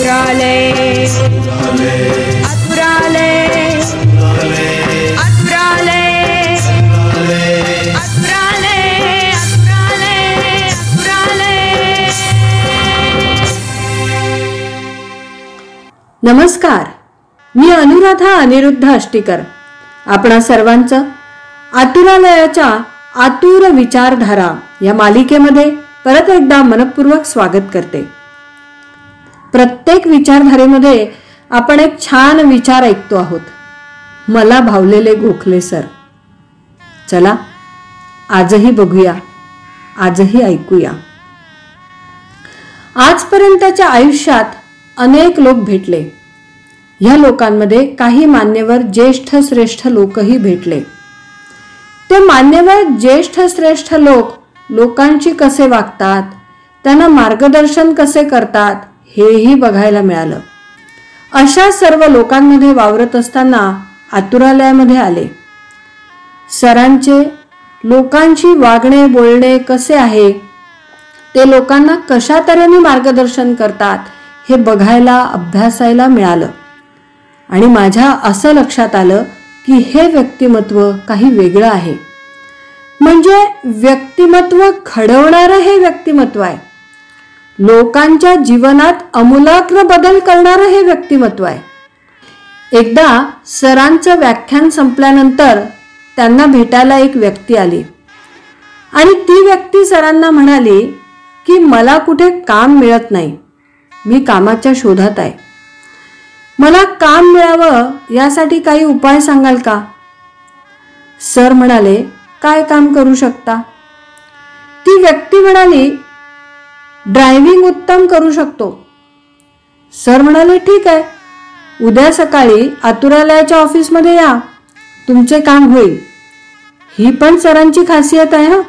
आतुरालय आतुरालय नमस्कार. मी अनुराधा अनिरुद्ध अष्टीकर आपणा सर्वांचं आतुरालयाच्या आतुर विचारधारा या मालिकेमध्ये परत एकदा मनपूर्वक स्वागत करते. प्रत्येक विचारधारेमध्ये आपण एक छान विचार ऐकतो आहोत. मला भावलेले गोखले सर. चला आजही बघूया आजही ऐकूया. आजपर्यंतच्या आयुष्यात अनेक लोक भेटले. ह्या लोकांमध्ये काही मान्यवर ज्येष्ठ श्रेष्ठ लोकही भेटले. ते मान्यवर ज्येष्ठ श्रेष्ठ लोक लोकांशी कसे वागतात त्यांना मार्गदर्शन कसे करतात हेही बघायला मिळालं. अशा सर्व लोकांमध्ये वावरत असताना आतुरालयामध्ये आले. सरांचे लोकांशी वागणे बोलणे कसे आहे? ते लोकांना कशा तऱ्हेने मार्गदर्शन करतात हे बघायला अभ्यासायला मिळालं. आणि माझ्या असं लक्षात आलं की हे व्यक्तिमत्व काही वेगळं आहे. म्हणजे व्यक्तिमत्व घडवणारं हे व्यक्तिमत्व आहे. लोकांच्या जीवनात अमूलाग्र बदल करणारं हे व्यक्तिमत्व आहे. एकदा सरांचं व्याख्यान संपल्यानंतर त्यांना भेटायला एक व्यक्ती आली. आणि ती व्यक्ती सरांना म्हणाली की मला कुठे काम मिळत नाही. मी कामाच्या शोधात आहे. मला काम मिळावं यासाठी काही उपाय सांगाल का? सर म्हणाले काय काम करू शकता? ती व्यक्ती म्हणाली ड्रायव्हिंग उत्तम करू शकतो. सर म्हणाले ठीक आहे. उद्या सकाळी आतुरालयाच्या ऑफिसमध्ये या. तुमचे काम होईल. ही पण सरांची खासियत आहे हा.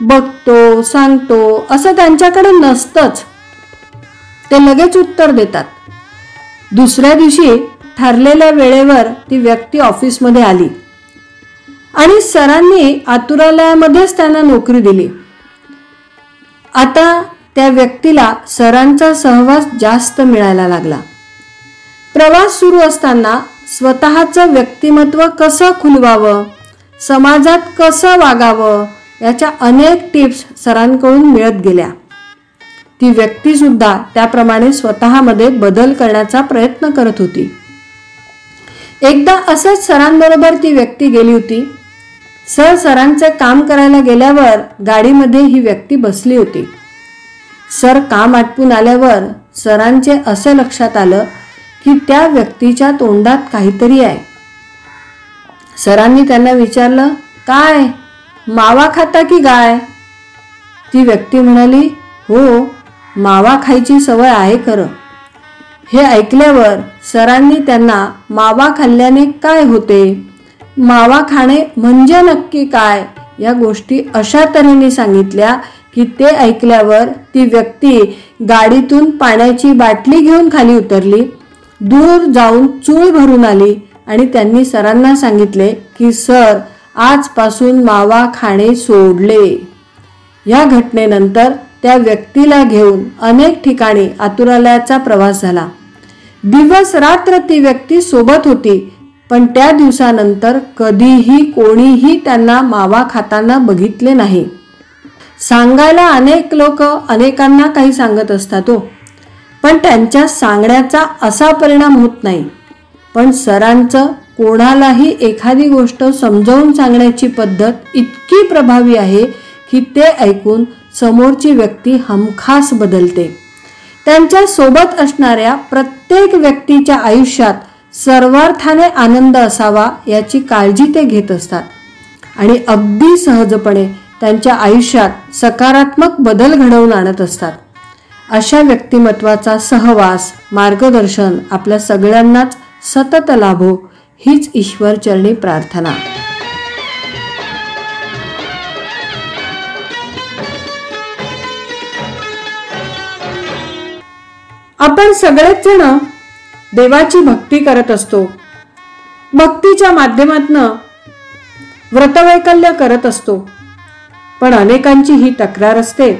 बघतो सांगतो असं त्यांच्याकडे नसतंच. ते लगेच उत्तर देतात. दुसऱ्या दिवशी ठरलेल्या वेळेवर ती व्यक्ती ऑफिसमध्ये आली. आणि सरांनी आतुरालयामध्येच त्यांना नोकरी दिली. आता त्या व्यक्तीला सरांचा सहवास जास्त मिळायला लागला. प्रवास सुरू असताना स्वतःचं व्यक्तिमत्व कसं खुलवावं समाजात कसं वागावं याच्या अनेक टिप्स सरांकडून मिळत गेल्या. ती व्यक्तीसुद्धा त्याप्रमाणे स्वतःमध्ये बदल करण्याचा प्रयत्न करत होती. एकदा असंच सरांबरोबर ती व्यक्ती गेली होती. सर सरांचे काम करायला गेल्यावर गाडीमध्ये ही व्यक्ती बसली होती. सर काम आटपून आल्यावर सरांचे असं लक्षात आलं की त्या व्यक्तीच्या तोंडात काहीतरी आहे. सरांनी त्यांना विचारलं काय? मावा खाता की गाय? ती व्यक्ती म्हणाली हो मावा खायची सवय आहे खरं. हे ऐकल्यावर सरांनी त्यांना मावा खाल्ल्याने काय होते? मावा खाणे म्हणजे नक्की काय? या गोष्टी अशा तऱ्हेने सांगितल्या की ते ऐकल्यावर ती व्यक्ती गाडीतून पाण्याची बाटली घेऊन खाली उतरली. दूर जाऊन चूळ भरून आली आणि त्यांनी सरांना सांगितले की सर आजपासून मावा खाणे सोडले. या घटनेनंतर त्या व्यक्तीला घेऊन अनेक ठिकाणी आतुरालयाचा प्रवास झाला. दिवस रात्र ती व्यक्ती सोबत होती पण त्या दिवसानंतर कधीही कोणीही त्यांना मावा खाताना बघितले नाही. सांगायला अनेक लोक अनेकांना काही सांगत असतात हो. पण त्यांच्या सांगण्याचा असा परिणाम होत नाही. पण सरांचं कोणालाही एखादी गोष्ट समजावून सांगण्याची पद्धत इतकी प्रभावी आहे की ते ऐकून समोरची व्यक्ती हमखास बदलते. त्यांच्यासोबत असणाऱ्या प्रत्येक व्यक्तीच्या आयुष्यात सर्वार्थाने आनंद असावा याची काळजी ते घेत असतात. आणि अगदी सहजपणे त्यांच्या आयुष्यात सकारात्मक बदल घडवून आणत असतात. अशा व्यक्तिमत्वाचा सहवास मार्गदर्शन आपल्या सगळ्यांनाच सतत लाभो हीच ईश्वरचरणी प्रार्थना. आपण सगळेच जण देवाची भक्ती करत असतो. भक्तीच्या माध्यमातनं व्रतवैकल्य करत असतो. पण अनेकांची ही तक्रार असते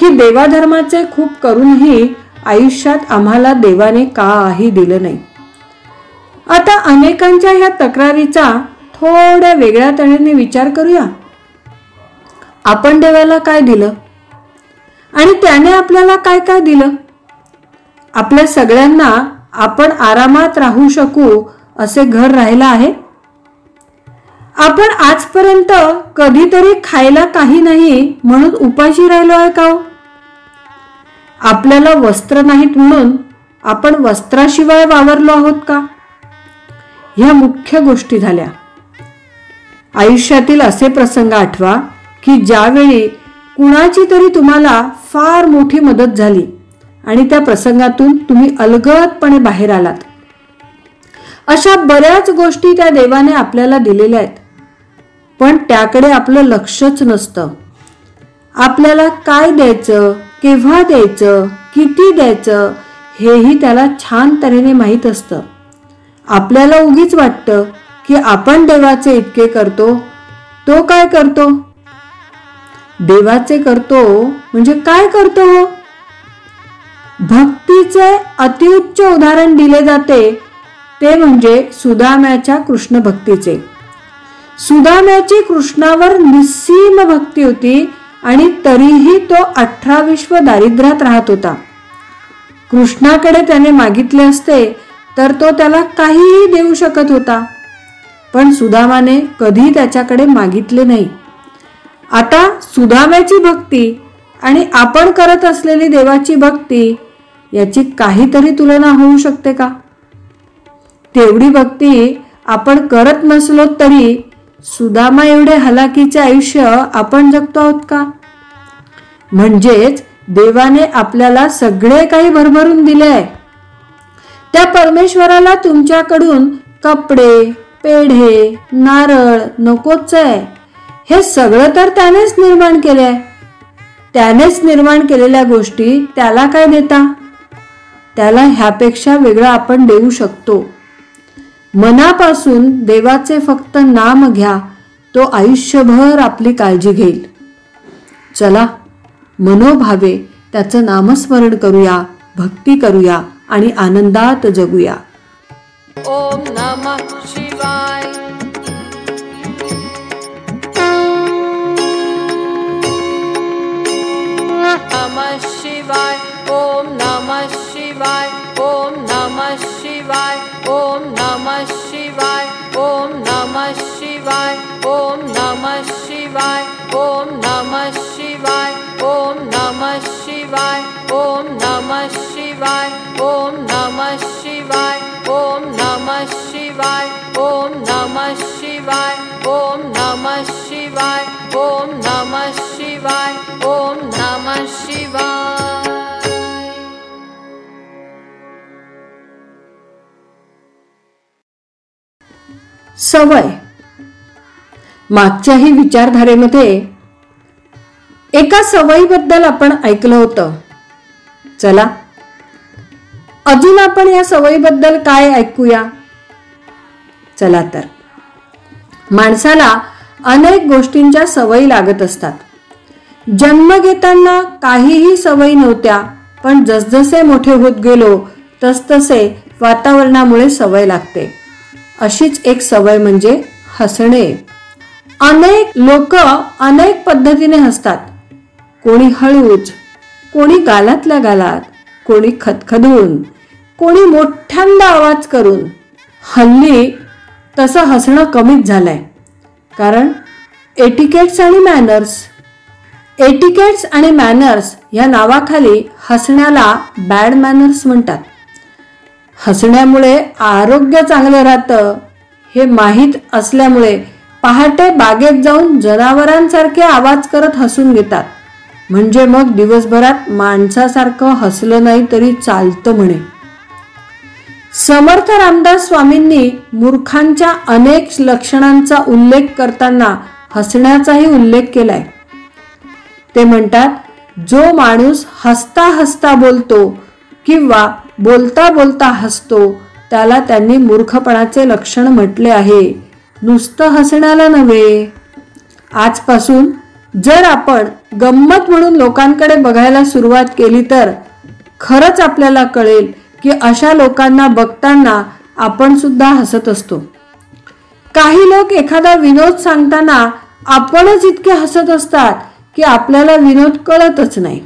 की देवाधर्माचे खूप करूनही आयुष्यात आम्हाला देवाने काही दिलं नाही. आता अनेकांच्या ह्या तक्रारीचा थोड्या वेगळ्या तऱ्हेने विचार करूया. आपण देवाला काय दिलं? आणि त्याने आपल्याला काय काय दिलं? आपल्या सगळ्यांना आपण आरामात राहू शकू असे घर राहिलं आहे? आपण आजपर्यंत कधीतरी खायला काही नाही म्हणून उपाशी राहिलो आहे का हो? आपल्याला वस्त्र नाहीत म्हणून आपण वस्त्राशिवाय वावरलो आहोत का? ह्या मुख्य गोष्टी झाल्या. आयुष्यातील असे प्रसंग आठवा की ज्यावेळी कुणाची तरी तुम्हाला फार मोठी मदत झाली आणि त्या प्रसंगातून तुम्ही अलगदपणे बाहेर आलात. अशा बऱ्याच गोष्टी त्या देवाने आपल्याला दिलेल्या आहेत. पण त्याकडे आपलं लक्षच नसतं. आपल्याला काय द्यायचं केव्हा द्यायचं किती द्यायचं हेही त्याला छान तऱ्हेने माहीत असतं. आपल्याला उगीच वाटतं की आपण देवाचे इतके करतो. तो काय करतो? देवाचे करतो म्हणजे काय करतो हो? भक्तीचे अतिउच्च उदाहरण दिले जाते. ते म्हणजे सुदाम्याच्या कृष्ण भक्तीचे सुदाम्याची कृष्णावर निस्सीम भक्ती होती आणि तरीही तो अठरा विश्व दारिद्र्यात राहत होता. कृष्णाकडे त्याने मागितले असते तर तो त्याला काहीही देऊ शकत होता. पण सुदामाने कधी त्याच्याकडे मागितले नाही. आता सुदाम्याची भक्ती आणि आपण करत असलेली देवाची भक्ती याची काहीतरी तुलना होऊ शकते का? तेवढी भक्ती आपण करत नसलो तरी सुदामा एवढे हलाकीचे आयुष्य आपण जगतो आहोत का? म्हणजेच देवाने आपल्याला सगळे काही भरभरून दिले आहे त्या परमेश्वराला तुमच्याकडून कपडे पेढे नारळ नकोच आहे हे सगळं तर त्यानेच निर्माण केले आहे त्यानेच निर्माण केलेल्या गोष्टी त्याला काय देता? त्याला ह्यापेक्षा वेगळं आपण देऊ शकतो. मनापासून देवाचे फक्त नाम घ्या तो आयुष्यभर आपली काळजी घेईल. चला मनोभावे त्याचं नामस्मरण करूया भक्ती करूया आणि आनंदात जगूया. ओम नमः शिवाय. नमः शिवाय. शिवाय ॐ नमः शिवाय ॐ नमः शिवाय ॐ नमः शिवाय ॐ नमः शिवाय ॐ नमः शिवाय ॐ नमः शिवाय ॐ नमः शिवाय। सवय. मागच्याही विचारधारेमध्ये एका सवयीबद्दल आपण ऐकलं होतं. चला. अजून आपण या सवयीबद्दल काय ऐकूया? चला तर. माणसाला अनेक गोष्टींच्या सवयी लागत असतात. जन्म घेताना काहीही सवयी नव्हत्या पण जसजसे मोठे होत गेलो तसतसे वातावरणामुळे सवय लागते. अशीच एक सवय म्हणजे हसणे. अनेक लोक अनेक पद्धतीने हसतात. कोणी हळूच कोणी गालातल्या गालात कोणी खदखदून कोणी मोठ्यांदा आवाज करून. हल्ली तसं हसणं कमीच झालंय. कारण एटिकेट्स आणि मॅनर्स एटिकेट्स आणि मॅनर्स या नावाखाली हसण्याला बॅड मॅनर्स म्हणतात. हसण्यामुळे आरोग्य चांगलं राहतं हे माहीत असल्यामुळे पहाटे बागेत जाऊन जनावरांसारखे आवाज करत हसून घेतात. म्हणजे मग दिवसभरात माणसासारखं हसलं नाही तरी चालतं म्हणे. समर्थ रामदास स्वामींनी मूर्खांच्या अनेक लक्षणांचा उल्लेख करताना हसण्याचाही उल्लेख केलाय. ते म्हणतात जो माणूस हसता हसता बोलतो किंवा बोलता बोलता हसतो त्याला त्यांनी मूर्खपणाचे लक्षण म्हटले आहे. नुसतं हसण्याला नव्हे. आजपासून जर आपण गंमत म्हणून लोकांकडे बघायला सुरुवात केली तर खरंच आपल्याला कळेल की अशा लोकांना बघताना आपण सुद्धा हसत असतो. काही लोक एखादा विनोद सांगताना आपणच इतके हसत असतात की आपल्याला विनोद कळतच नाही.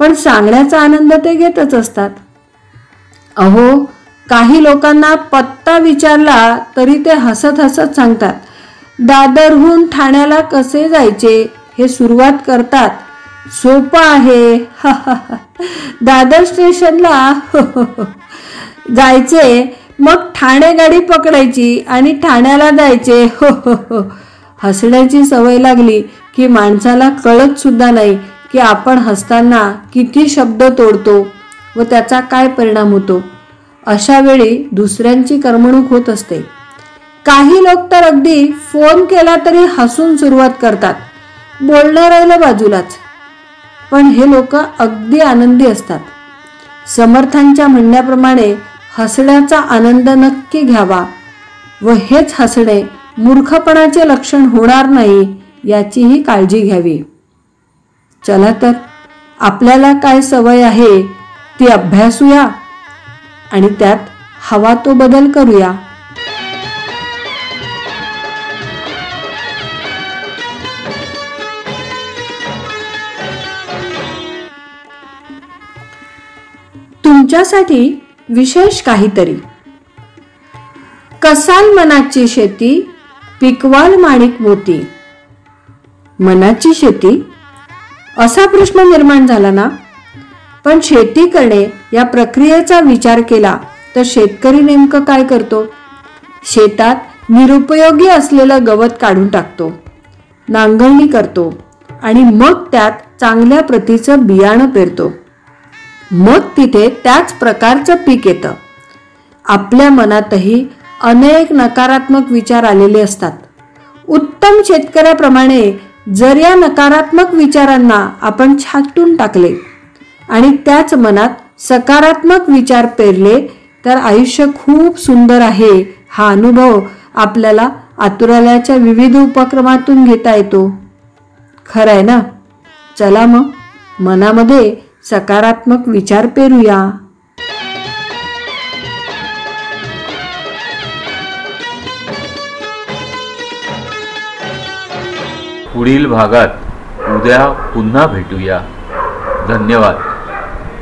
पण सांगण्याचा आनंद ते घेतच असतात. अहो काही लोकांना पत्ता विचारला तरी ते हसत हसत सांगतात. दादरहून ठाण्याला कसे जायचे हे सुरुवात करतात. सोपं आहे. दादर स्टेशनला जायचे. मग ठाणे गाडी पकडायची आणि ठाण्याला जायचे. हो हो हो. हसण्याची सवय लागली की माणसाला कळत सुद्धा नाही की आपण हसताना किती शब्द तोडतो व त्याचा काय परिणाम होतो. अशा वेळी दुसऱ्यांची करमणूक होत असते. काही लोक तर अगदी फोन केला तरी हसून सुरुवात करतात. बोलणं राहिलं बाजूलाच. पण हे लोक अगदी आनंदी असतात. समर्थांच्या म्हणण्याप्रमाणे हसण्याचा आनंद नक्की घ्यावा व हेच हसणे मूर्खपणाचे लक्षण होणार नाही याचीही काळजी घ्यावी. चला तर आपल्याला काय सवय आहे ती अभ्यासूया आणि त्यात हवा तो बदल करूया. तुमच्यासाठी विशेष काहीतरी. कसाल मनाची शेती पिकवाल माणिक मोती. मनाची शेती? असा प्रश्न निर्माण झाला ना? पण शेती करणे या प्रक्रियेचा विचार केला तर शेतकरी नेमकं काय करतो? शेतात निरुपयोगी असलेलं गवत काढून टाकतो नांगरणी करतो आणि मग त्यात चांगल्या प्रतीचं बियाणं पेरतो. मग तिथे त्याच प्रकारचं पीक येतं. आपल्या मनातही अनेक नकारात्मक विचार आलेले असतात. उत्तम शेतकऱ्याप्रमाणे जर या नकारात्मक विचारांना आपण छाटून टाकले आणि त्याच मनात सकारात्मक विचार पेरले तर आयुष्य खूप सुंदर आहे हा अनुभव आपल्याला आतुरालयाच्या विविध उपक्रमातून घेता येतो. खरं आहे ना? चला मग मनामध्ये सकारात्मक विचार पेरूया. पुढील भागात उद्या पुन्हा भेटूया. धन्यवाद.